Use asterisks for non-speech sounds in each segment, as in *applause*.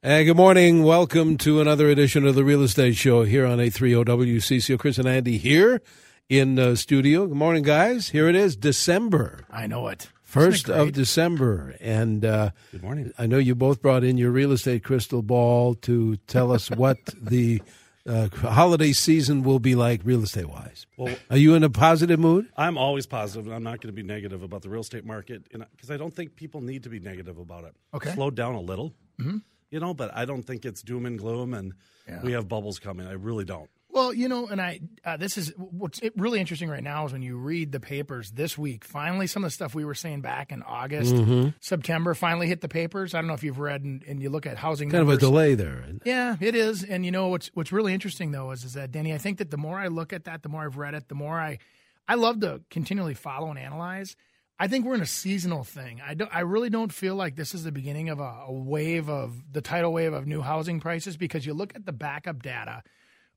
Hey, good morning. Welcome to another edition of the Real Estate Show here on 830 WCCO. Chris and Andy here in the studio. Good morning, guys. Here it is, December. I know it. First of December. And uh, Good morning. I know you both brought in your real estate crystal ball to tell us what the uh, holiday season will be like real estate wise. Well, Are you in a positive mood? I'm always positive, and I'm not going to be negative about the real estate market because I don't think people need to be negative about it. Okay. Slow down a little, mm-hmm. You know, but I don't think it's doom and gloom and we have bubbles coming. I really don't. Well, you know, and I uh, this is what's really interesting right now is when you read the papers this week. Finally, some of the stuff we were saying back in August, Mm-hmm. September, finally hit the papers. I don't know if you've read and, and you look at housing. Kind of a delay there. Yeah, it is. And you know what's what's really interesting though is is that Danny, I think that the more I look at that, the more I've read it, the more I I love to continually follow and analyze. I think we're in a seasonal thing. I don't I really don't feel like this is the beginning of a, a wave of the tidal wave of new housing prices because you look at the backup data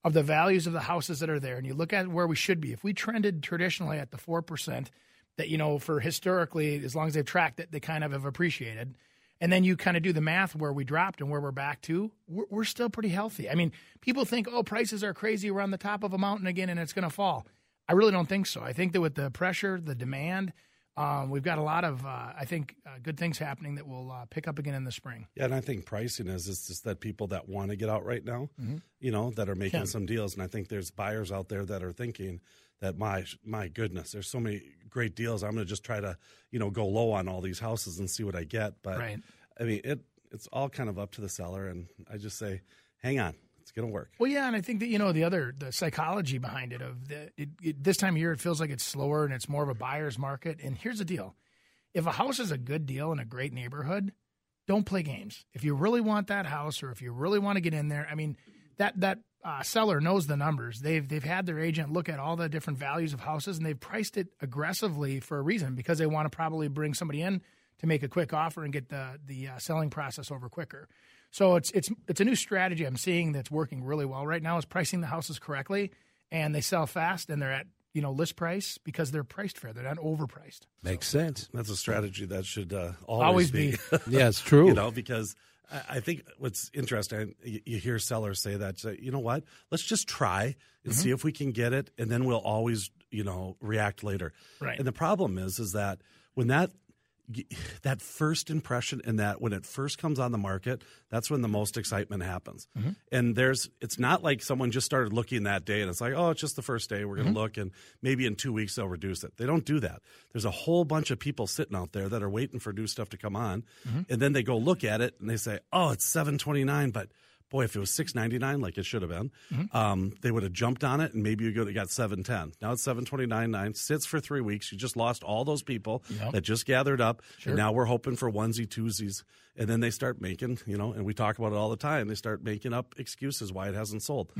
of the values of the houses that are there and you look at where we should be. If we trended traditionally at the 4% that you know for historically as long as they've tracked it, they kind of have appreciated and then you kind of do the math where we dropped and where we're back to, we're, we're still pretty healthy. I mean, people think, oh, prices are crazy. We're on the top of a mountain again and it's going to fall. I really don't think so. I think that with the pressure, the demand, um, we've got a lot of, uh, I think, uh, good things happening that will uh, pick up again in the spring. Yeah, and I think pricing is it's just that people that want to get out right now, Mm-hmm. you know, that are making Yeah. some deals, and I think there's buyers out there that are thinking that my my goodness, there's so many great deals. I'm going to just try to you know go low on all these houses and see what I get. But Right. I mean, it it's all kind of up to the seller, and I just say, hang on, it's going to work. Well, yeah, and I think that you know the other the psychology behind it of the it, it, this time of year it feels like it's slower and it's more of a buyer's market. And here's the deal: if a house is a good deal in a great neighborhood, don't play games. If you really want that house, or if you really want to get in there, I mean, that that uh, seller knows the numbers. They've they've had their agent look at all the different values of houses, and they've priced it aggressively for a reason because they want to probably bring somebody in to make a quick offer and get the the uh, selling process over quicker. So it's it's it's a new strategy I'm seeing that's working really well right now is pricing the houses correctly, and they sell fast and they're at you know list price because they're priced fair. They're not overpriced. Makes sense. That's a strategy that should uh, always, Always be. be. *laughs* Yeah, it's true. you know, because I I think what's interesting, you you hear sellers say that, say, you know what, let's just try and Mm-hmm. see if we can get it, and then we'll always, you know, react later. Right. And the problem is, is that when that *sighs* that first impression and that when it first comes on the market, that's when the most excitement happens. Mm-hmm. And there's, it's not like someone just started looking that day and it's like, oh, it's just the first day. We're going Mm-hmm. to look and maybe in two weeks they'll reduce it. They don't do that. There's a whole bunch of people sitting out there that are waiting for new stuff to come on, Mm-hmm. and then they go look at it and they say, oh, it's seven twenty nine, but. Boy, if it was six ninety nine, like it should have been, Mm-hmm. um, they would have jumped on it, and maybe you got seven ten. Now it's seven twenty nine nine. Sits for three weeks. You just lost all those people Yep. that just gathered up, Sure. and now we're hoping for onesie twosies. And then they start making, you know, and we talk about it all the time. They start making up excuses why it hasn't sold.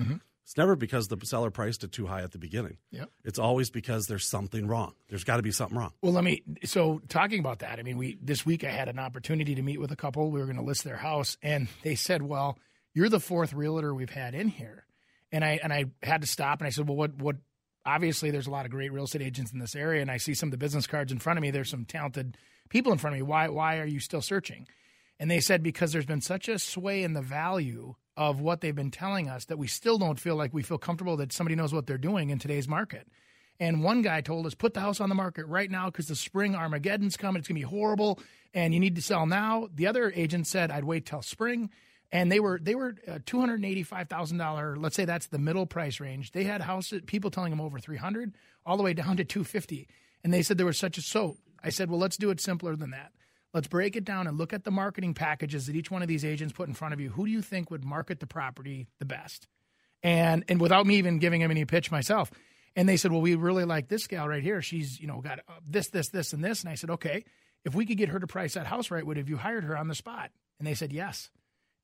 It's never because the seller priced it too high at the beginning. Yep. It's always because there's something wrong. There's got to be something wrong. Well, let me. So, talking about that, I mean, we this week I had an opportunity to meet with a couple. We were going to list their house, and they said, "Well, you're the fourth realtor we've had in here," and I and I had to stop and I said, "Well, what what?" Obviously, there's a lot of great real estate agents in this area, and I see some of the business cards in front of me. There's some talented people in front of me. Why why are you still searching? And they said because there's been such a sway in the value of what they've been telling us that we still don't feel like we feel comfortable that somebody knows what they're doing in today's market. And one guy told us, put the house on the market right now because the spring Armageddon's coming. It's going to be horrible, and you need to sell now. The other agent said, I'd wait till spring. And they were they were uh, two hundred eighty five thousand dollar. Let's say that's the middle price range. They had houses people telling them over three hundred, all the way down to two fifty. And they said there was such a so. I said, well, let's do it simpler than that. Let's break it down and look at the marketing packages that each one of these agents put in front of you. Who do you think would market the property the best? And and without me even giving him any pitch myself. And they said, well, we really like this gal right here. She's you know got uh, this, this, this, and this. And I said, okay, if we could get her to price that house right, would have you hired her on the spot? And they said yes.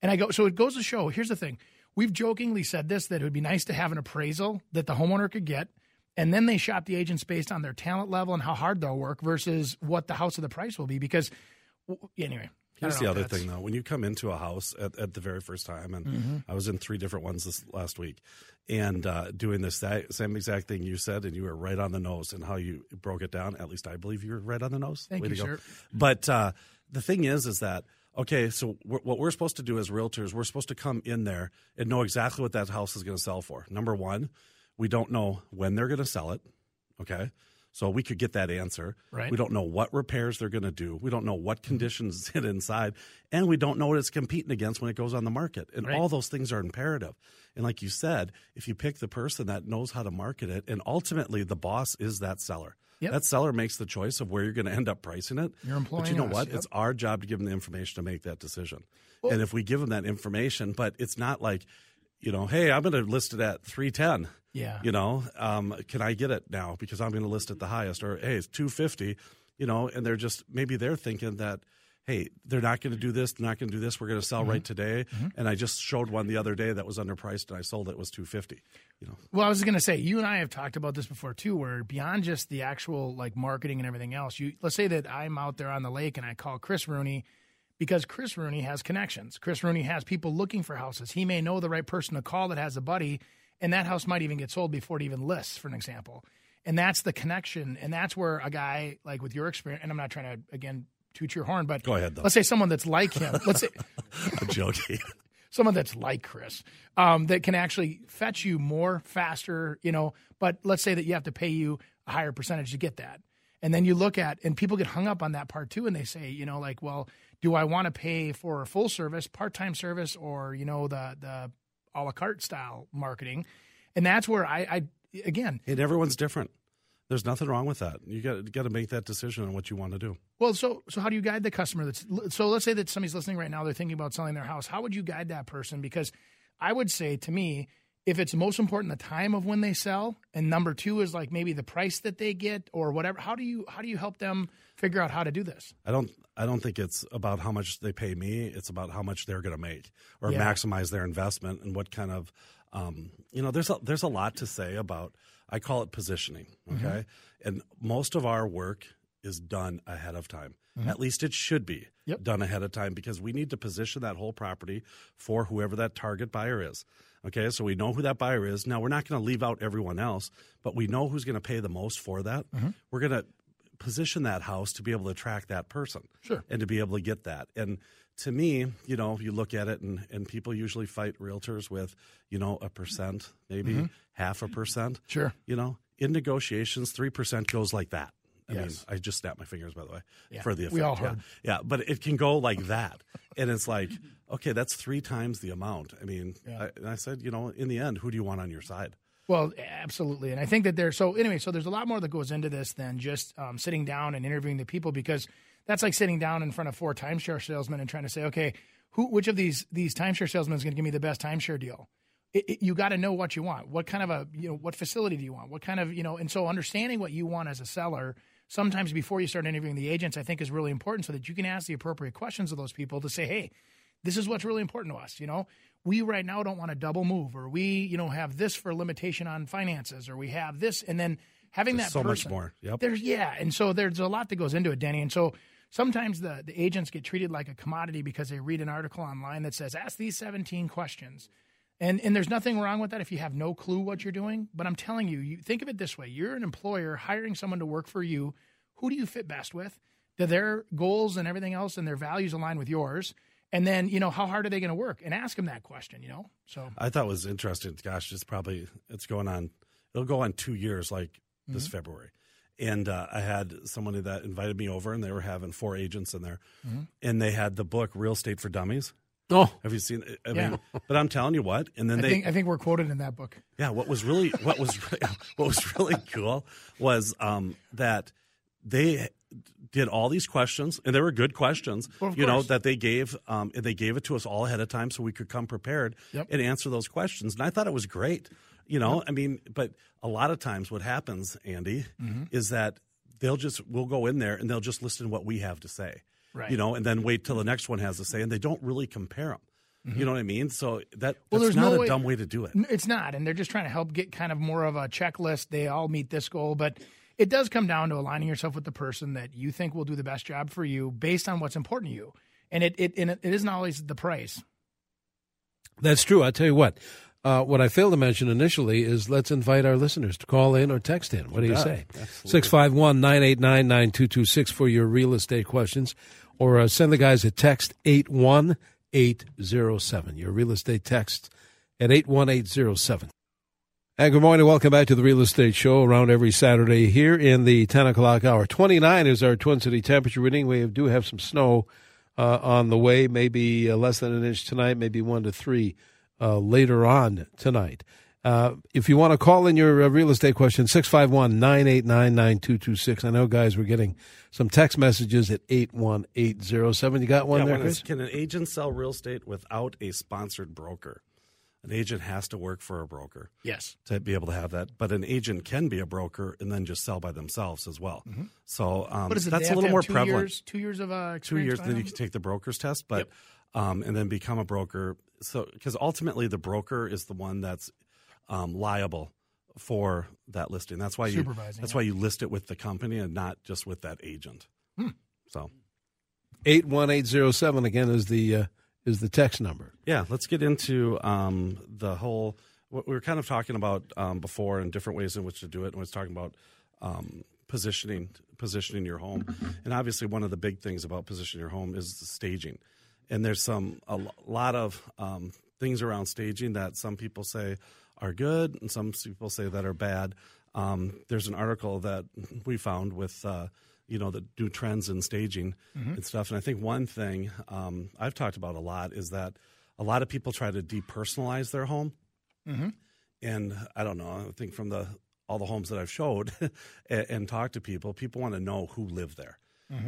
And I go, so it goes to show. Here's the thing: we've jokingly said this that it would be nice to have an appraisal that the homeowner could get, and then they shop the agents based on their talent level and how hard they'll work versus what the house of the price will be. Because anyway, Here's the other thing, though. When you come into a house at, at the very first time, and Mm-hmm. I was in three different ones this last week, and uh, doing this that same exact thing you said, and you were right on the nose and how you broke it down. At least I believe you were right on the nose. Thank Way you, sir. But uh, the thing is, is that okay? So we what we're supposed to do as realtors, we're supposed to come in there and know exactly what that house is going to sell for. Number one, we don't know when they're going to sell it. Okay. So we could get that answer. Right. We don't know what repairs they're going to do. We don't know what conditions sit *laughs* inside, and we don't know what it's competing against when it goes on the market. And Right. all those things are imperative. And like you said, if you pick the person that knows how to market it, and ultimately the boss is that seller. Yep. That seller makes the choice of where you're going to end up pricing it. You're But you know us, what? yep. It's our job to give them the information to make that decision. and if we give them that information, but it's not like, you know, hey, I'm going to list it at 310 Yeah. you know um, can i get it now because i'm going to list it the highest or hey it's 250 you know and they're just maybe they're thinking that hey they're not going to do this they're not going to do this we're going to sell Mm-hmm. right today and i just showed one the other day that was underpriced and i sold it, it was 250 you know Well, I was going to say, you and I have talked about this before too, where beyond just the actual like marketing and everything else, you let's say that I'm out there on the lake and I call Chris Rooney because Chris Rooney has connections. Chris Rooney has people looking for houses. He may know the right person to call that has a buddy, and that house might even get sold before it even lists, for an example. And that's the connection, and that's where a guy like with your experience, and I'm not trying to again toot your horn, but Go ahead, though. Let's say someone that's like him. *laughs* Let's say i'm joking *laughs* someone that's like Chris, um, that can actually fetch you more faster, you know. But let's say that you have to pay you a higher percentage to get that. And then you look at, and people get hung up on that part too, and they say, you know, like, well, do I want to pay for a full service, part time service, or you know, the the a la carte style marketing? And that's where I, I again, and everyone's different there's nothing wrong with that you got, got to make that decision on what you want to do Well, so so how do you guide the customer? That's so let's say that somebody's listening right now. They're thinking about selling their house. How would you guide that person? Because I would say to me, if it's most important the time of when they sell, and number two is like maybe the price that they get or whatever. How do you how do you help them figure out how to do this? I don't I don't think it's about how much they pay me. It's about how much they're going to make or Yeah. maximize their investment and what kind of um, you know there's a, there's a lot to say about I call it positioning, mm-hmm. okay? And most of our work is done ahead of time. Mm-hmm. At least it should be Yep. done ahead of time because we need to position that whole property for whoever that target buyer is. Okay, so we know who that buyer is. Now we're not going to leave out everyone else, but we know who's going to pay the most for that. Mm-hmm. We're going to position that house to be able to attract that person Sure. and to be able to get that. And to me, you know, you look at it and, and people usually fight realtors with, you know, a percent, maybe half a percent. Mm-hmm. Sure. You know, in negotiations, 3% goes like that. I Yes. mean, I just snapped my fingers, by the way, Yeah. for the effect. We all yeah. heard. Yeah, but it can go like that. and it's like, okay, that's three times the amount. I mean, I, and I said, you know, in the end, who do you want on your side? Well, absolutely, and I think that there's so anyway. So there's a lot more that goes into this than just um, sitting down and interviewing the people because that's like sitting down in front of four timeshare salesmen and trying to say, okay, who, which of these these timeshare salesmen is going to give me the best timeshare deal? It, it, you got to know what you want. What kind of a you know what facility do you want? What kind of you know? And so understanding what you want as a seller. Sometimes before you start interviewing the agents, I think is really important so that you can ask the appropriate questions of those people to say, hey, this is what's really important to us. You know, we right now don't want to double move, or we, you know, have this for limitation on finances, or we have this, and then having There's that so much more. Yep. There's yeah, and so there's a lot that goes into it, Denny, and so. Sometimes the, the agents get treated like a commodity because they read an article online that says, ask these 17 questions. And, and there's nothing wrong with that if you have no clue what you're doing. But I'm telling you, you think of it this way you're an employer hiring someone to work for you. Who do you fit best with? Do their goals and everything else and their values align with yours? And then, you know, how hard are they going to work? And ask them that question, you know? So, I thought it was interesting. Gosh, it's probably it's going on. It'll go on two years, like this Mm-hmm. February. And uh, I had somebody that invited me over, and they were having four agents in there, Mm-hmm. and they had the book "Real Estate for Dummies." Oh, Have you seen? it? I Yeah. mean, but I'm telling you what. And then I they, think, I think we're quoted in that book. yeah. What was really what was *laughs* re- what was really cool was um, that they did all these questions, and they were good questions. Well, of you know that they gave um, and they gave it to us all ahead of time, so we could come prepared Yep. and answer those questions. And I thought it was great. You know, I mean, but a lot of times what happens, Andy, Mm-hmm. is that they'll just we'll go in there and they'll just listen to what we have to say. Right. You know, and then wait till the next one has to say, and they don't really compare them. You know what I mean? So that Well, that's there's not no a way- dumb way to do it. It's not, and they're just trying to help get kind of more of a checklist. They all meet this goal, but it does come down to aligning yourself with the person that you think will do the best job for you based on what's important to you. And it it, and it, it isn't always the price. That's true. I'll tell you what. Uh, what I failed to mention initially is let's invite our listeners to call in or text in. What do you say? 651 989 9226 for your real estate questions. Or uh, send the guys a text 81807. Your real estate text at 81807. And good morning. Welcome back to the Real Estate Show around every Saturday here in the 10 o'clock hour. 29 is our Twin City temperature reading. We do have some snow uh, on the way, maybe uh, less than an inch tonight, maybe one to three uh, later on tonight. Uh, if you want to call in your uh, real estate question, 651 989 9226. I know, guys, we're getting some text messages at 81807. You got one Yeah, there, when Chris? it's- can an agent sell real estate without a sponsored broker? An agent has to work for a broker Yes. to be able to have that, but an agent can be a broker and then just sell by themselves as well. So um, What is it? that's a little more two prevalent. Years, two years of uh, two years, then you can take the broker's test, but um, and then become a broker. So because ultimately the broker is the one that's um, liable for that listing. That's why you Supervising, that's yeah. why you list it with the company and not just with that agent. Hmm. So 81807 again is the uh, is the text number. yeah, let's get into um, the whole. What we were kind of talking about um, before and different ways in which to do it. And was talking about um, positioning positioning your home, and obviously one of the big things about positioning your home is the staging. And there's some a lot of um, things around staging that some people say are good and some people say that are bad. Um, there's an article that we found with uh, you know the new trends in staging and stuff. And I think one thing um, I've talked about a lot is that a lot of people try to depersonalize their home and I don't know. I think from the all the homes that I've showed *laughs* and, and talked to people, people want to know who lived there.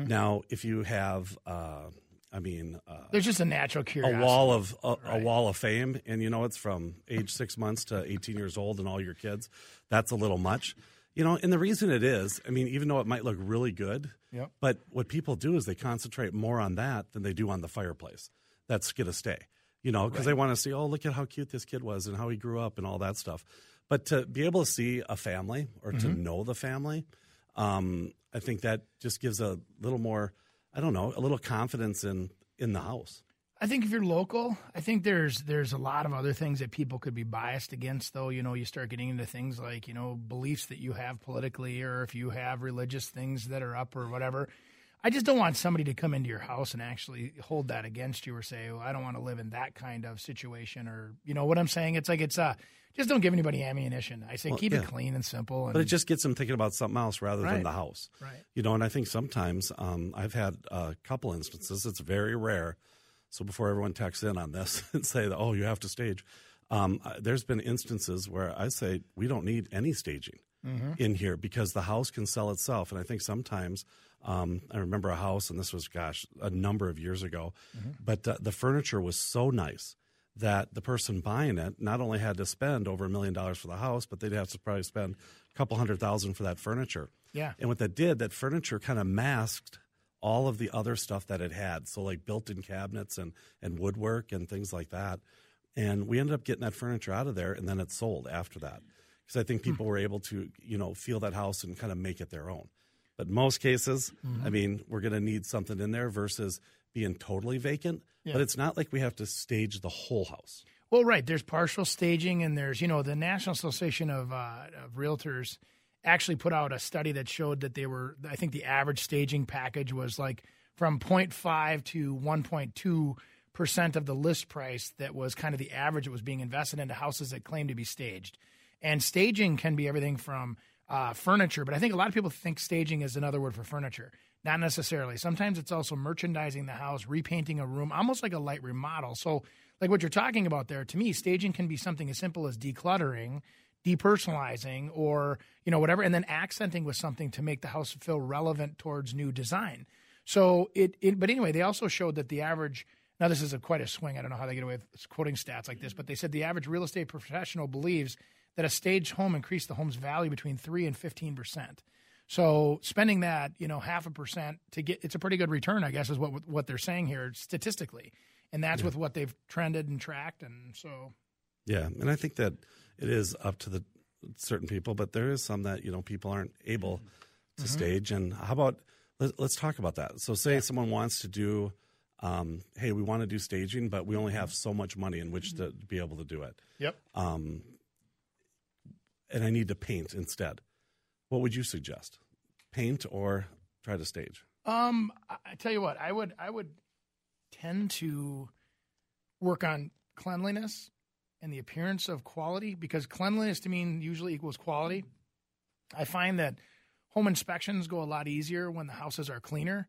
Now, if you have, uh, I mean, uh, There's just a natural curiosity. a wall of a, a wall of fame, and you know it's from age six months to 18 years old, and all your kids, that's a little much. You know, and the reason it is, I mean, even though it might look really good, Yep. but what people do is they concentrate more on that than they do on the fireplace. That's to stay, you know, because they want to see, oh, look at how cute this kid was and how he grew up and all that stuff. But to be able to see a family or to Mm-hmm. know the family, um, I think that just gives a little more, I don't know, a little confidence in in the house. I think if you're local, I think there's there's a lot of other things that people could be biased against. Though you know, you start getting into things like you know beliefs that you have politically, or if you have religious things that are up or whatever. I just don't want somebody to come into your house and actually hold that against you or say, well, I don't want to live in that kind of situation, or you know what I'm saying. It's like it's uh just don't give anybody ammunition. I say keep yeah. it clean and simple. And But it just gets them thinking about something else rather Right. than the house. Right. You know, and I think sometimes um, I've had a couple instances. It's very rare. So before everyone texts in on this *laughs* and say that, oh, you have to stage, um, there's been instances where I say we don't need any staging in here because the house can sell itself. And I think sometimes um, I remember a house, and this was, gosh, a number of years ago, but uh, the furniture was so nice that the person buying it not only had to spend over a million dollars for the house, but they'd have to probably spend a couple hundred thousand for that furniture. Yeah. And what that did, that furniture kind of masked all of the other stuff that it had. So like built-in cabinets and and woodwork and things like that. And we ended up getting that furniture out of there, and then it sold after that because I think hmm. people were able to you know feel that house and kind of make it their own. But most cases, mm-hmm. I mean, we're going to need something in there versus being totally vacant. But it's not like we have to stage the whole house. Well, right. There's partial staging, and there's you know the National Association of, uh, of Realtors actually put out a study that showed that they were. I think the average staging package was like from 0.5 to 1.2 percent of the list price. That was kind of the average that was being invested into houses that claim to be staged. And staging can be everything from uh, furniture, but I think a lot of people think staging is another word for furniture. Not necessarily. Sometimes it's also merchandising the house, repainting a room, almost like a light remodel. So, like what you're talking about there, to me, staging can be something as simple as decluttering, depersonalizing, or you know whatever, and then accenting with something to make the house feel relevant towards new design. So it, it but anyway, they also showed that the average. Now this is a quite a swing. I don't know how they get away with quoting stats like this, but they said the average real estate professional believes that a staged home increased the home's value between three and fifteen percent. So spending that, you know, half a percent to get it's a pretty good return, I guess, is what what they're saying here statistically. and that's with what they've trended and tracked, and so Yeah, and I think that it is up to the certain people, but there is some that you know people aren't able to Mm-hmm. stage. And how about let, let's talk about that. So, say someone wants to do, um, hey, we want to do staging, but we only have so much money in which to be able to do it, yep. um, and I need to paint instead. What would you suggest? Paint or try to stage? Um, I, tell you what, I would I would tend to work on cleanliness and the appearance of quality because cleanliness to me usually equals quality. I find that home inspections go a lot easier when the houses are cleaner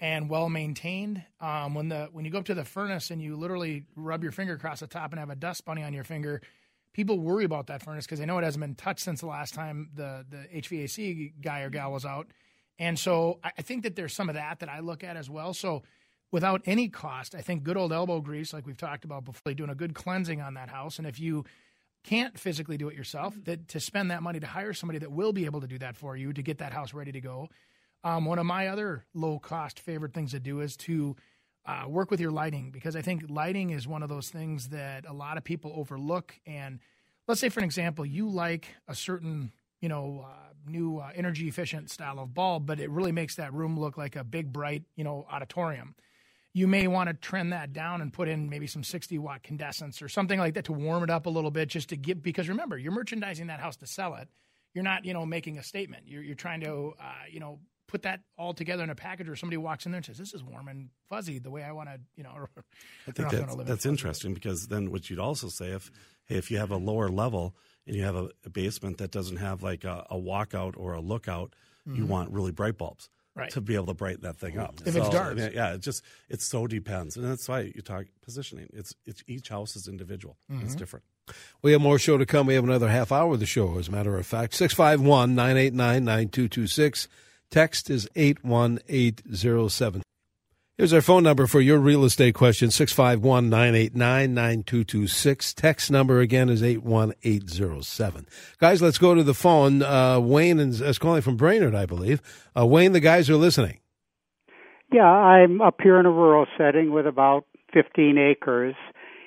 and well maintained. Um, when the when you go up to the furnace and you literally rub your finger across the top and have a dust bunny on your finger, people worry about that furnace because they know it hasn't been touched since the last time the the HVAC guy or gal was out. And so I think that there's some of that that I look at as well. So without any cost, I think good old elbow grease, like we've talked about before, doing a good cleansing on that house. And if you can't physically do it yourself, that to spend that money to hire somebody that will be able to do that for you to get that house ready to go. Um, one of my other low cost favorite things to do is to uh, work with your lighting because I think lighting is one of those things that a lot of people overlook. And let's say, for an example, you like a certain you know uh, new uh, energy efficient style of bulb, but it really makes that room look like a big bright you know auditorium. You may want to trend that down and put in maybe some 60 watt incandescents or something like that to warm it up a little bit, just to give. Because remember, you're merchandising that house to sell it. You're not, you know, making a statement. You're, you're trying to, uh, you know, put that all together in a package, or somebody walks in there and says, "This is warm and fuzzy, the way I want to," you know. Or, *laughs* I think that's, that's interesting because then what you'd also say if hey, if you have a lower level and you have a, a basement that doesn't have like a, a walkout or a lookout, you want really bright bulbs Mm-hmm. Right. to be able to brighten that thing up. If it's dark. I mean, yeah, it just it so depends, and that's why you talk positioning. It's it's each house is individual. Mm-hmm. It's different. We have more show to come. We have another half hour of the show, as a matter of fact. 651 989 9226. Text is 81807. Here's our phone number for your real estate question 651 989 9226. Text number again is 81807. Guys, let's go to the phone. Uh, Wayne is, calling from Brainerd, I believe. Uh, Wayne, the guys are listening. Yeah, I'm up here in a rural setting with about 15 acres,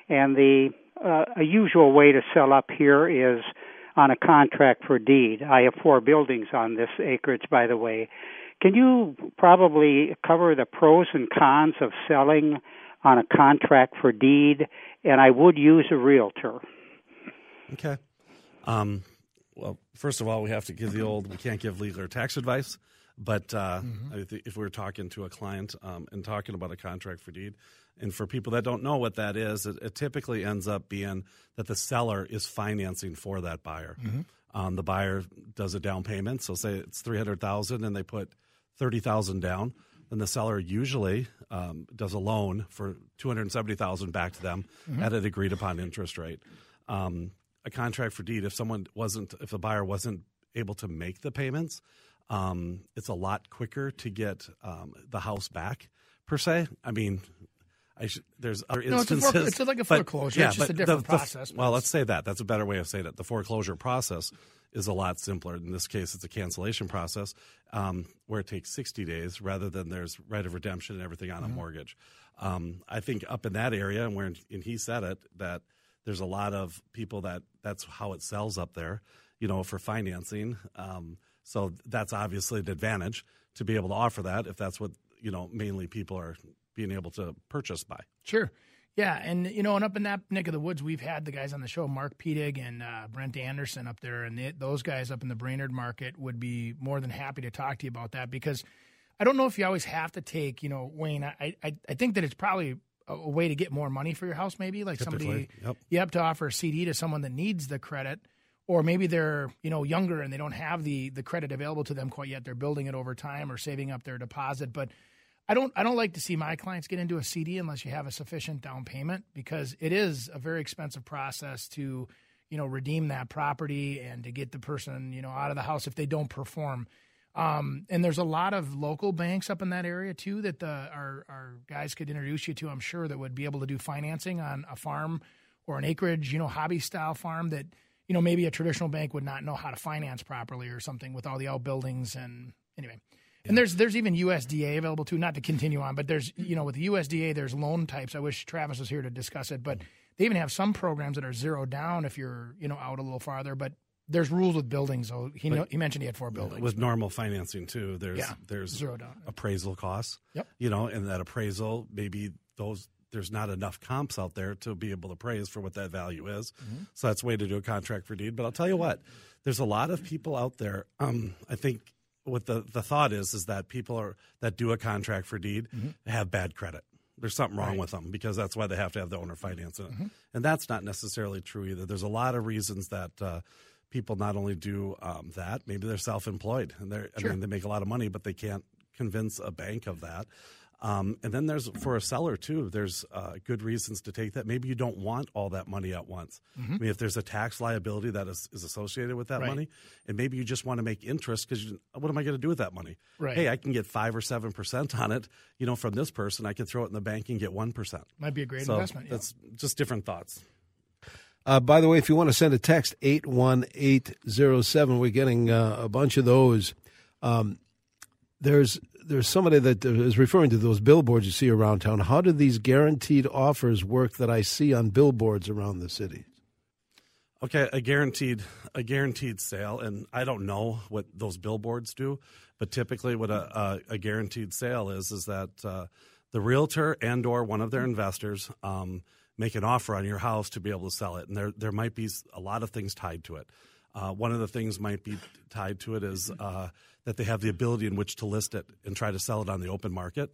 and the uh, a usual way to sell up here is on a contract for deed. I have four buildings on this acreage, by the way. Can you probably cover the pros and cons of selling on a contract for deed? And I would use a realtor. Okay. Um, well, first of all, we have to give the old. We can't give legal or tax advice, but uh, I think if we were talking to a client um, and talking about a contract for deed, and for people that don't know what that is, it, it typically ends up being that the seller is financing for that buyer. Um, the buyer does a down payment, so say it's three hundred thousand, and they put thirty thousand down. Then the seller usually um, does a loan for two hundred seventy thousand back to them at an agreed upon interest rate. Um, a contract for deed, if someone wasn't, if the buyer wasn't able to make the payments, um, it's a lot quicker to get um, the house back per se. I mean, I should, there's other No, it's it's like a but- foreclosure. It's just a different process, but well, let's say that. That's a better way of saying it. The foreclosure process is a lot simpler. In this case, it's a cancellation process um, where it takes 60 days rather than there's right of redemption and everything on Mm-hmm. a mortgage. Um, I think up in that area, and where and he said it that there's a lot of people that that's how it sells up there, you know, for financing. Um, so that's obviously an advantage to be able to offer that if that's what you know mainly people are being able to purchase by. Sure. Yeah, and you know, and up in that neck of the woods, we've had the guys on the show, Mark Pedig and uh, Brent Anderson up there, and they, those guys up in the Brainerd market would be more than happy to talk to you about that because I don't know if you always have to take, you know, Wayne. I I, I think that it's probably a, a way to get more money for your house, maybe like somebody yep. you have to offer a CD to someone that needs the credit, or maybe they're you know younger and they don't have the the credit available to them quite yet. They're building it over time or saving up their deposit, but. I don't I don't like to see my clients get into a CD unless you have a sufficient down payment because it is a very expensive process to you know redeem that property and to get the person you know out of the house if they don't perform. Um, and there's a lot of local banks up in that area too that the, our our guys could introduce you to. I'm sure that would be able to do financing on a farm or an acreage, you know, hobby style farm that you know maybe a traditional bank would not know how to finance properly or something with all the outbuildings and anyway. And there's there's even USDA available too. Not to continue on, but there's you know with the USDA there's loan types. I wish Travis was here to discuss it, but they even have some programs that are zero down if you're you know out a little farther. But there's rules with buildings. So he know, he mentioned he had four buildings. with normal financing too. There's Yeah, there's zero down. appraisal costs. Yep. You know, and that appraisal maybe those there's not enough comps out there to be able to appraise for what that value is. Mm-hmm. So that's a way to do a contract for deed. But I'll tell you what, there's a lot of people out there. Um, I think what the the thought is is that people are that do a contract for deed Mm-hmm. have bad credit. There's something wrong with them because that's why they have to have the owner finance it, Mm-hmm. and that's not necessarily true either. There's a lot of reasons that. Uh, People not only do um, that, maybe they're self-employed and they're, I mean, they make a lot of money, but they can't convince a bank of that. Um, and then there's for a seller too. There's uh, good reasons to take that. Maybe you don't want all that money at once. I mean, if there's a tax liability that is, is associated with that Right. money, and maybe you just want to make interest because what am I going to do with that money? Right. Hey, I can get five or seven percent on it. You know, from this person, I can throw it in the bank and get one percent. Might be a great So investment. yeah. that's just different thoughts. Uh, by the way, if you want to send a text, 81807, we're getting uh, a bunch of those. Um, there's there's somebody that is referring to those billboards you see around town. How do these guaranteed offers work that I see on billboards around the city? Okay, a guaranteed a guaranteed sale, and I don't know what those billboards do, but typically, what a a, a guaranteed sale is is that uh, the realtor and or one of their investors um, make an offer on your house to be able to sell it, and there there might be a lot of things tied to it. Uh, one of the things might be tied to it is uh, that they have the ability in which to list it and try to sell it on the open market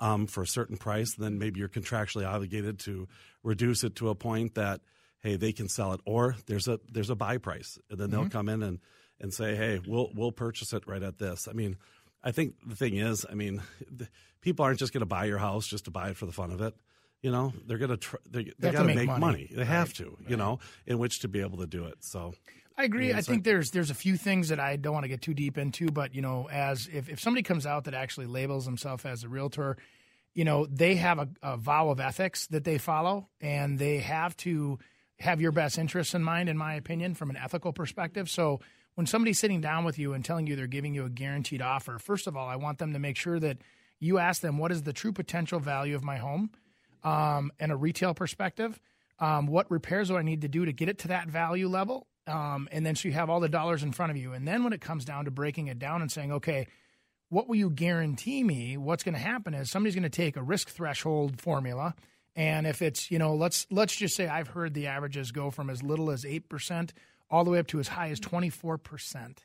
um, for a certain price. Then maybe you're contractually obligated to reduce it to a point that hey they can sell it, or there's a there's a buy price, and then they'll come in and and say hey we'll we'll purchase it right at this. I mean, I think the thing is, I mean, *laughs* the, people aren't just going to buy your house just to buy it for the fun of it. You know, they're going to tr- they, they, have got to make make money. money. They have to, you know, in which to be able to do it. So I agree. I think there's there's a few things that I don't want to get too deep into, but you know, as if, if somebody comes out that actually labels himself as a realtor, you know, they have a, a vow of ethics that they follow, and they have to have your best interests in mind, in my opinion, from an ethical perspective. So when somebody's sitting down with you and telling you they're giving you a guaranteed offer, first of all, I want them to make sure that you ask them what is the true potential value of my home um, and a retail perspective. Um, what repairs do I need to do to get it to that value level? Um, and then so you have all the dollars in front of you. And then when it comes down to breaking it down and saying, okay, what will you guarantee me? What's going to happen is somebody's going to take a risk threshold formula, and if it's you know let's let's just say I've heard the averages go from as little as eight percent all the way up to as high as twenty four percent.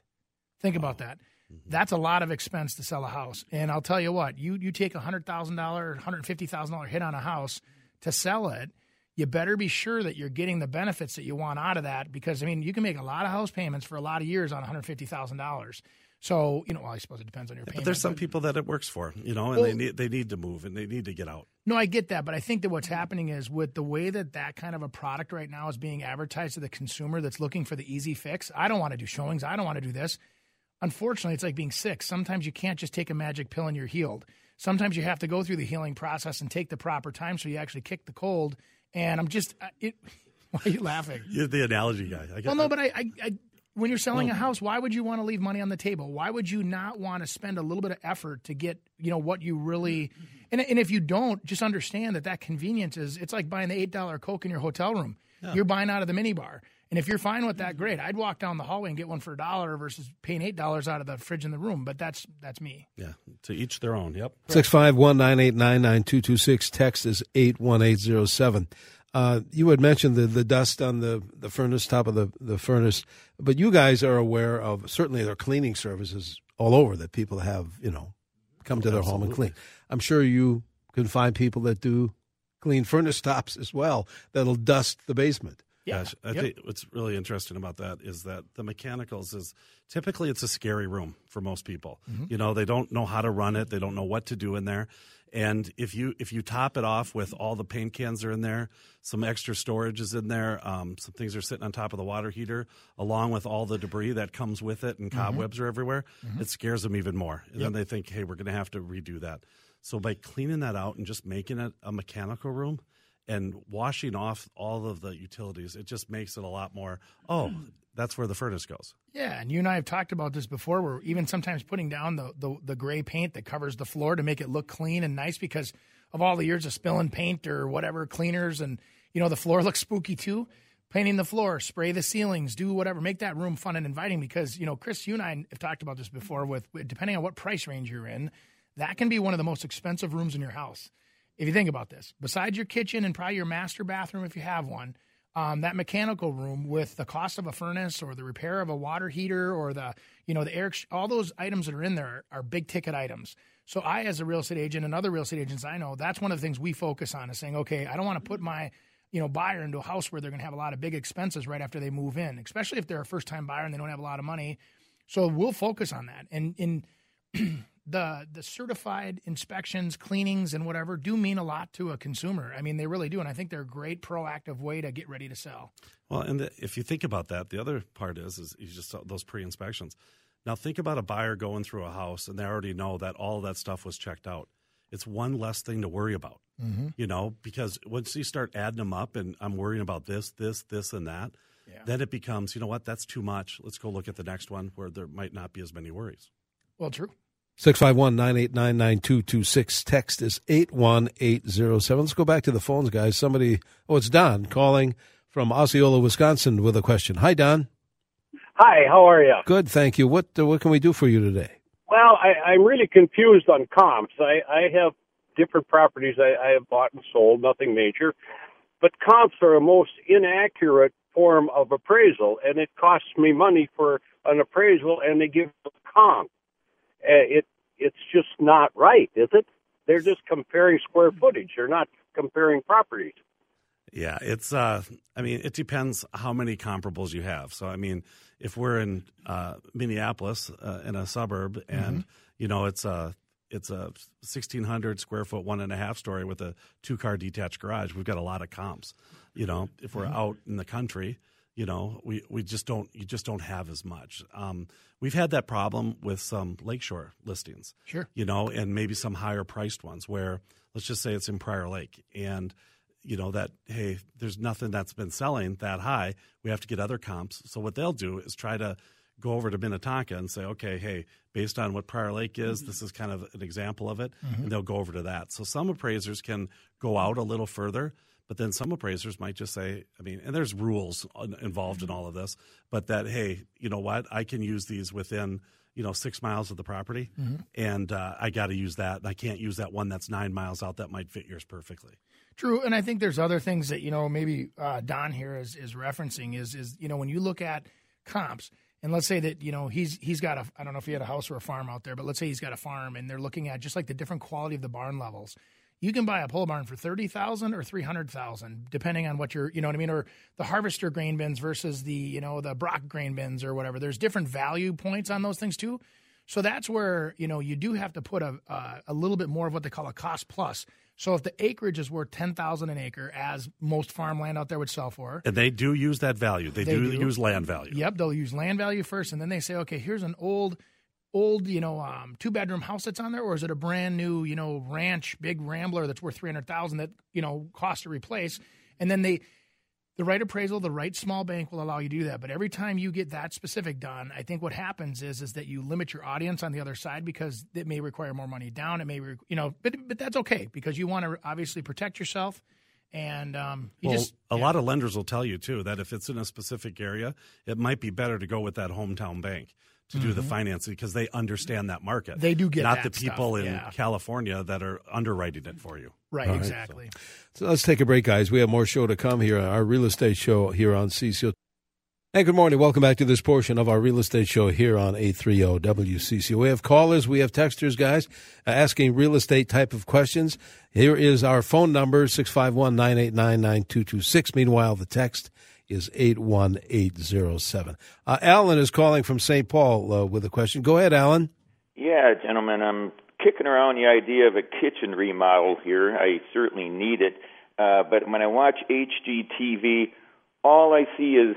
Think about that. That's a lot of expense to sell a house. And I'll tell you what, you you take a hundred thousand dollar, hundred fifty thousand dollar hit on a house to sell it, you better be sure that you're getting the benefits that you want out of that because I mean you can make a lot of house payments for a lot of years on one hundred fifty thousand dollars. So you know, well, I suppose it depends on your payment. But there's some people that it works for, you know, and they need they need to move and they need to get out. No, I get that, but I think that what's happening is with the way that that kind of a product right now is being advertised to the consumer that's looking for the easy fix. I don't want to do showings. I don't want to do this. Unfortunately, it's like being sick. Sometimes you can't just take a magic pill and you're healed. Sometimes you have to go through the healing process and take the proper time so you actually kick the cold. And I'm just, uh, it, *laughs* why are you laughing? You're the analogy guy. I Well, no, but I, I, I when you're selling a house, why would you want to leave money on the table? Why would you not want to spend a little bit of effort to get, you know, what you really, and, and if you don't, just understand that that convenience is, it's like buying the eight dollar Coke in your hotel room. You're buying out of the minibar, and if you're fine with that, great. I'd walk down the hallway and get one for a dollar versus paying eight dollars out of the fridge in the room. But that's that's me. yeah, to each their own. Yep. Six five one nine eight nine nine two two six. Text is eight one eight zero seven. Uh, you had mentioned the, the dust on the, the furnace, top of the, the furnace, but you guys are aware of certainly there are cleaning services all over that people have, you know, come to their home and clean. I'm sure you can find people that do clean furnace tops as well that'll dust the basement. Yeah. Gosh, I Yep. think what's really interesting about that is that the mechanicals is typically it's a scary room for most people. Mm-hmm. You know, they don't know how to run it, they don't know what to do in there. And if you if you top it off with all the paint cans are in there, some extra storage is in there, um, some things are sitting on top of the water heater, along with all the debris that comes with it, Mm-hmm. and cobwebs are everywhere. It scares them even more, and then they think, "Hey, we're going to have to redo that." So by cleaning that out and just making it a mechanical room, and washing off all of the utilities, it just makes it a lot more. Oh, that's where the furnace goes. Yeah, and you and I have talked about this before. We're even sometimes putting down the, the the gray paint that covers the floor to make it look clean and nice because of all the years of spilling paint or whatever cleaners, and you know the floor *laughs* looks spooky too. Painting the floor, spray the ceilings, do whatever, make that room fun and inviting. Because you know, Chris, you and I have talked about this before. With depending on what price range you're in, that can be one of the most expensive rooms in your house. If you think about this, besides your kitchen and probably your master bathroom, if you have one, um, that mechanical room with the cost of a furnace or the repair of a water heater or the you know the air all those items that are in there are big ticket items. So i as a real estate agent and other real estate agents i know that's one of the things we focus on is saying okay i don't want to put my you know buyer into a house where they're going to have a lot of big expenses right after they move in especially if they're a first time buyer and they don't have a lot of money. So we'll focus on that. And in *clears throat* the the certified inspections, cleanings, and whatever do mean a lot to a consumer. I mean, they really do, and I think they're a great proactive way to get ready to sell. Well, and the, if you think about that, the other part is is you just those pre inspections. Now think about a buyer going through a house and they already know that all that stuff was checked out. It's one less thing to worry about, mm-hmm. you know, because once you start adding them up and I'm worrying about this, this, this, and that, yeah. then it becomes, you know what, that's too much. Let's go look at the next one where there might not be as many worries. Well, true. 651 989 9226. Text is 81807. Let's go back to the phones, guys. Somebody, oh, it's Don calling from Osceola, Wisconsin with a question. Hi, Don. Hi, how are you? Good, thank you. What uh, what can we do for you today? Well, I, I'm really confused on comps. I, I have different properties I, I have bought and sold, nothing major. But comps are a most inaccurate form of appraisal, and it costs me money for an appraisal, and they give a comp. Uh, it it's just not right, is it? They're just comparing square footage. They're not comparing properties. Yeah, it's. Uh, I mean, it depends how many comparables you have. So, I mean, if we're in uh, Minneapolis uh, in a suburb, and mm-hmm. you know, it's a it's a sixteen hundred square foot, one and a half story with a two car detached garage. We've got a lot of comps. You know, if we're mm-hmm. out in the country, you know, we, we just don't you just don't have as much. Um, we've had that problem with some lakeshore listings, sure, you know, and maybe some higher priced ones where let's just say it's in Prior Lake and you know that hey, there's nothing that's been selling that high. We have to get other comps. So what they'll do is try to go over to Minnetonka and say, okay, hey, based on what Prior Lake is, mm-hmm. this is kind of an example of it, mm-hmm. and they'll go over to that. So some appraisers can go out a little further but then some appraisers might just say, I mean, and there's rules involved in all of this, but that, hey, you know what? I can use these within, you know, six miles of the property, mm-hmm. and uh, I got to use that. I can't use that one that's nine miles out that might fit yours perfectly. True, and I think there's other things that you know maybe uh, Don here is is referencing is is you know when you look at comps and let's say that you know he's he's got a I don't know if he had a house or a farm out there, but let's say he's got a farm and they're looking at just like the different quality of the barn levels you can buy a pole barn for 30,000 or 300,000 depending on what you're, you know what I mean, or the harvester grain bins versus the, you know, the Brock grain bins or whatever. There's different value points on those things too. So that's where, you know, you do have to put a uh, a little bit more of what they call a cost plus. So if the acreage is worth 10,000 an acre as most farmland out there would sell for. And they do use that value. They, they do, do use land value. Yep, they'll use land value first and then they say, "Okay, here's an old old, you know, um, two bedroom house that's on there, or is it a brand new, you know, ranch, big rambler that's worth three hundred thousand that you know costs to replace? And then they, the right appraisal, the right small bank will allow you to do that. But every time you get that specific done, I think what happens is is that you limit your audience on the other side because it may require more money down. It may, re- you know, but but that's okay because you want to obviously protect yourself. And um, well, just, a yeah. lot of lenders will tell you too that if it's in a specific area, it might be better to go with that hometown bank to mm-hmm. do the mm-hmm. financing because they understand that market. They do get not the people stuff, in yeah. California that are underwriting it for you. Right, exactly. So. so. let's take a break, guys. We have more show to come here, our real estate show here on CCO. And good morning. Welcome back to this portion of our real estate show here on 830 WCCO. We have callers, we have texters, guys, asking real estate type of questions. Here is our phone number, 651 989 9226. Meanwhile, the text is 81807. Uh, Alan is calling from St. Paul uh, with a question. Go ahead, Alan. Yeah, gentlemen, I'm kicking around the idea of a kitchen remodel here. I certainly need it. Uh, but when I watch HGTV, all I see is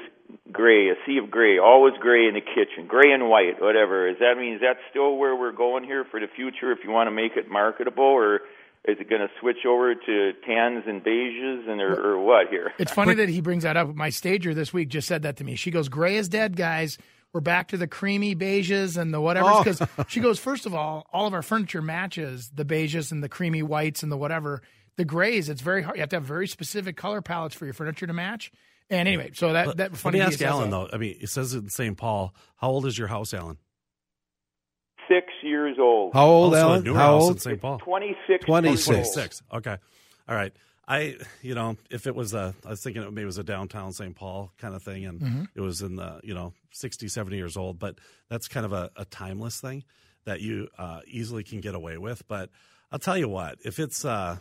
gray, a sea of gray, always gray in the kitchen, gray and white, whatever. Is that mean is that still where we're going here for the future if you want to make it marketable or is it going to switch over to tans and beiges and or, or what here? It's *laughs* funny that he brings that up. My stager this week just said that to me. She goes, "Gray is dead, guys. We're back to the creamy beiges and the whatever." Oh. Because she goes, first of all, all of our furniture matches the beiges and the creamy whites and the whatever. The grays, it's very hard. You have to have very specific color palettes for your furniture to match. And anyway, so that that Let funny. me ask Alan that. though. I mean, it says in St. Paul. How old is your house, Alan? Six years old. How old, Oh, Alan? newer How house old? in St. Paul. 26. 26. 26. Okay. All right. I, you know, if it was a, I was thinking it maybe it was a downtown St. Paul kind of thing, and Mm-hmm. it was in the, you know, 60, 70 years old. But that's kind of a, a timeless thing that you uh, easily can get away with. But I'll tell you what, if it's, uh,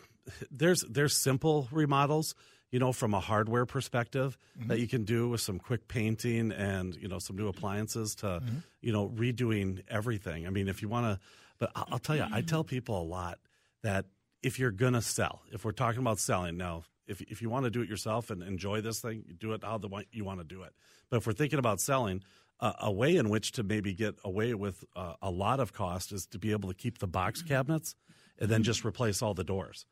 there's there's simple remodels, you know, from a hardware perspective Mm-hmm. that you can do with some quick painting and you know some new appliances to, Mm-hmm. you know, redoing everything. I mean, if you want to, but I'll, I'll tell you, I tell people a lot that if you're gonna sell, if we're talking about selling now, if if you want to do it yourself and enjoy this thing, do it how the way you want to do it. But if we're thinking about selling, uh, a way in which to maybe get away with uh, a lot of cost is to be able to keep the box cabinets and then just replace all the doors.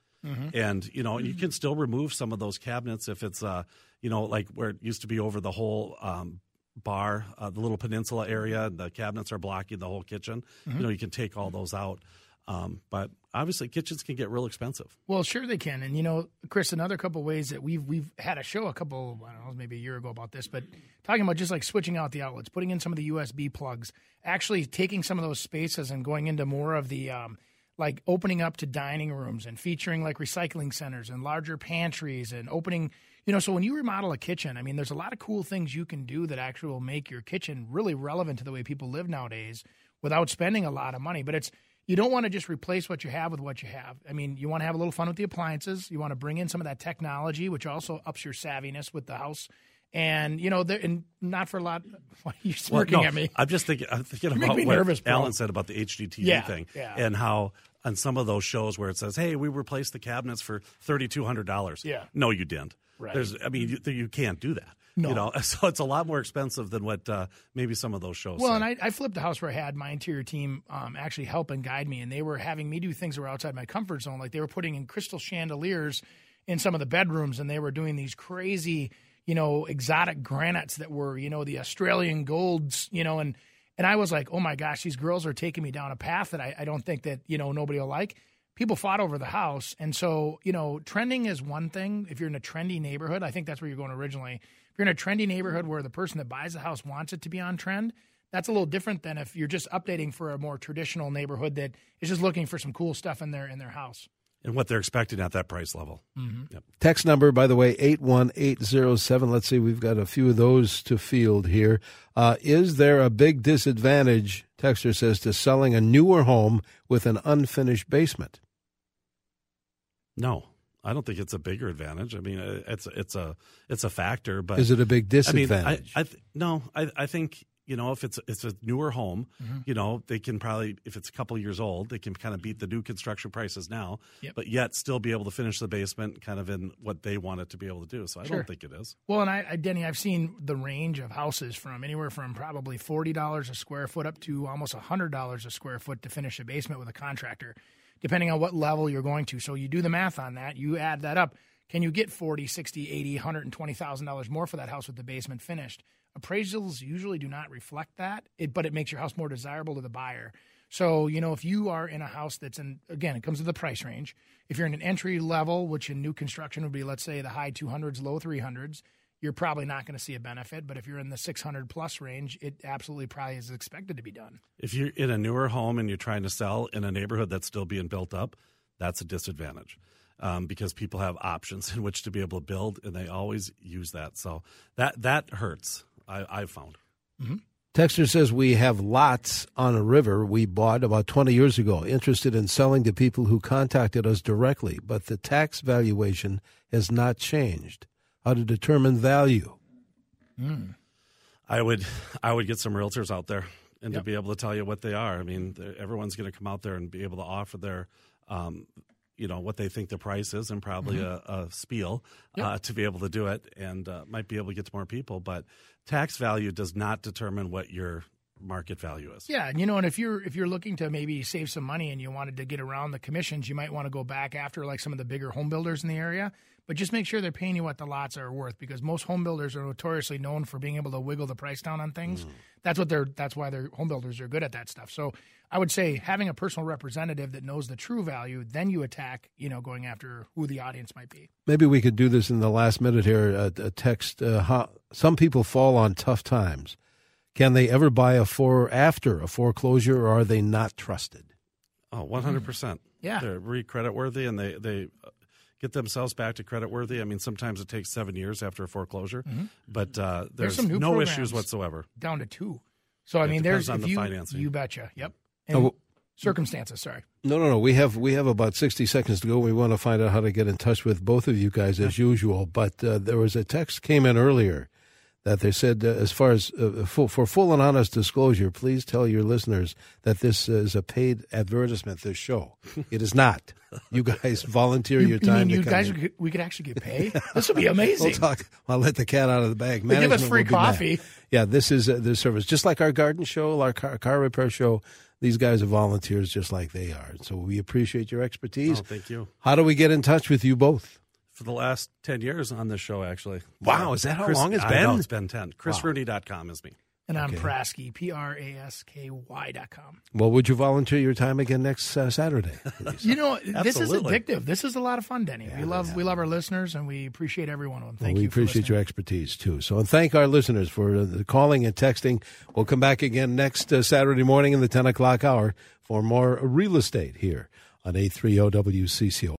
And you know, you can still remove some of those cabinets if it's uh, you know, like where it used to be over the whole um, bar, uh, the little peninsula area. The cabinets are blocking the whole kitchen. You know, you can take all those out. Um, but obviously, kitchens can get real expensive. Well, sure they can, and you know, Chris, another couple ways that we've we've had a show a couple, I don't know, maybe a year ago about this, but talking about just like switching out the outlets, putting in some of the USB plugs, actually taking some of those spaces and going into more of the um, like opening up to dining rooms and featuring like recycling centers and larger pantries and opening. You know, so when you remodel a kitchen, I mean, there's a lot of cool things you can do that actually will make your kitchen really relevant to the way people live nowadays without spending a lot of money. But it's you don't want to just replace what you have with what you have. I mean, you want to have a little fun with the appliances. You want to bring in some of that technology, which also ups your savviness with the house. And you know, and not for a lot. *laughs* Why are you Well, no, at me? I'm just thinking. I'm thinking about what nervous. Alan said about the HGTV Yeah, thing, yeah. and how on some of those shows where it says, "Hey, we replaced the cabinets for thirty two hundred dollars." Yeah. no, you didn't. Right. There's, I mean, you, you can't do that. No. You know, *laughs* so it's a lot more expensive than what uh, maybe some of those shows. Well, say. and I, I flipped a house where I had my interior team um, actually help and guide me, and they were having me do things that were outside my comfort zone. Like they were putting in crystal chandeliers in some of the bedrooms, and they were doing these crazy, you know, exotic granites that were, you know, the Australian golds, you know, and and I was like, oh my gosh, these girls are taking me down a path that I, I don't think that you know nobody will like. People fought over the house, and so you know, trending is one thing. If you're in a trendy neighborhood, I think that's where you're going originally. If you're in a trendy neighborhood where the person that buys the house wants it to be on trend, that's a little different than if you're just updating for a more traditional neighborhood that is just looking for some cool stuff in their in their house. And what they're expecting at that price level. Mm-hmm. Yep. Text number, by the way, 81807. Let's see, we've got a few of those to field here. Uh, is there a big disadvantage, Texter says, to selling a newer home with an unfinished basement? No, I don't think it's a bigger advantage. I mean, uh, it's it's a it's a factor, but Is it a big I mean, disadvantage? I, I th- no, I, I think you know if it's it's a newer home, Mm-hmm. you know they can probably if it's a couple years old, they can kind of beat the new construction prices now, Yep. but yet still be able to finish the basement kind of in what they want it to be able to do. So I Sure. don't think it is. Well, and I, I, Denny, I've seen the range of houses from anywhere from probably forty dollars a square foot up to almost hundred dollars a square foot to finish a basement with a contractor, depending on what level you're going to. So you do the math on that, you add that up. Can you get 40, 60, 80, 120,000 dollars more for that house with the basement finished? Appraisals usually do not reflect that, it, but it makes your house more desirable to the buyer. So, you know, if you are in a house that's in, again, it comes to the price range. If you're in an entry level, which in new construction would be, let's say, the high 200s, low 300s, you're probably not going to see a benefit. But if you're in the 600 plus range, it absolutely probably is expected to be done. If you're in a newer home and you're trying to sell in a neighborhood that's still being built up, that's a disadvantage. Um, because people have options *laughs* in which to be able to build, and they always use that. So that that hurts. I, I've found. Texter says we have lots on a river we bought about 20 years ago, interested in selling to people who contacted us directly, but the tax valuation has not changed. How to determine value? I would *laughs* I would get some realtors out there and to be able to tell you what they are. I mean, everyone's going to come out there and be able to offer their, um, you know, what they think the price is and probably a, a spiel uh, to be able to do it and uh, might be able to get to more people. But tax value does not determine what your market value is. Yeah, and you know, and if you're if you're looking to maybe save some money and you wanted to get around the commissions, you might want to go back after like some of the bigger home builders in the area. But just make sure they're paying you what the lots are worth because most home builders are notoriously known for being able to wiggle the price down on things. Mm. That's what they're that's why their home builders are good at that stuff. So I would say having a personal representative that knows the true value, then you attack, you know, going after who the audience might be. Maybe we could do this in the last minute here. A, a text. Uh, how, some people fall on tough times. Can they ever buy a for after a foreclosure, or are they not trusted? Oh, 100%. Yeah. They're re credit worthy and they, they uh, get themselves back to credit worthy. I mean, sometimes it takes seven years after a foreclosure, but uh, There's there's, some new no issues whatsoever. Down to two. So I It mean depends there's on if the you financing. you betcha. Yep. And Oh, circumstances, sorry. No, no, no. We have we have about sixty seconds to go. We want to find out how to get in touch with both of you guys as usual. But uh, there was a text came in earlier that they said, uh, as far as uh, full, for full and honest disclosure, please tell your listeners that this is a paid advertisement. This show, *laughs* it is not. You guys *laughs* volunteer your You time. mean to you come guys in. we could actually get paid? *laughs* This would be amazing. We'll talk. I'll let the cat out of the bag. They give us free will be mad. coffee. Yeah, this is uh, this service, just like our garden show, our car, car repair show. These guys are volunteers, just like they are. So we appreciate your expertise. Oh, thank you. How do we get in touch with you both? For the last 10 years on this show, actually. Wow, is that how Chris- long it's I know, been? it's been 10. ChrisRooney.com is me. And I'm Prasky, P R A S K Y dot com. Well, would you volunteer your time again next uh, Saturday? You know, this is addictive. This is a lot of fun, Denny. we love we love our listeners and we appreciate every one of them. Thank we you. for appreciate listening. your expertise too. So, and thank our listeners for uh, the calling and texting. We'll come back again next uh, Saturday morning in the ten o'clock hour for more real estate here on eight three zero WCCO.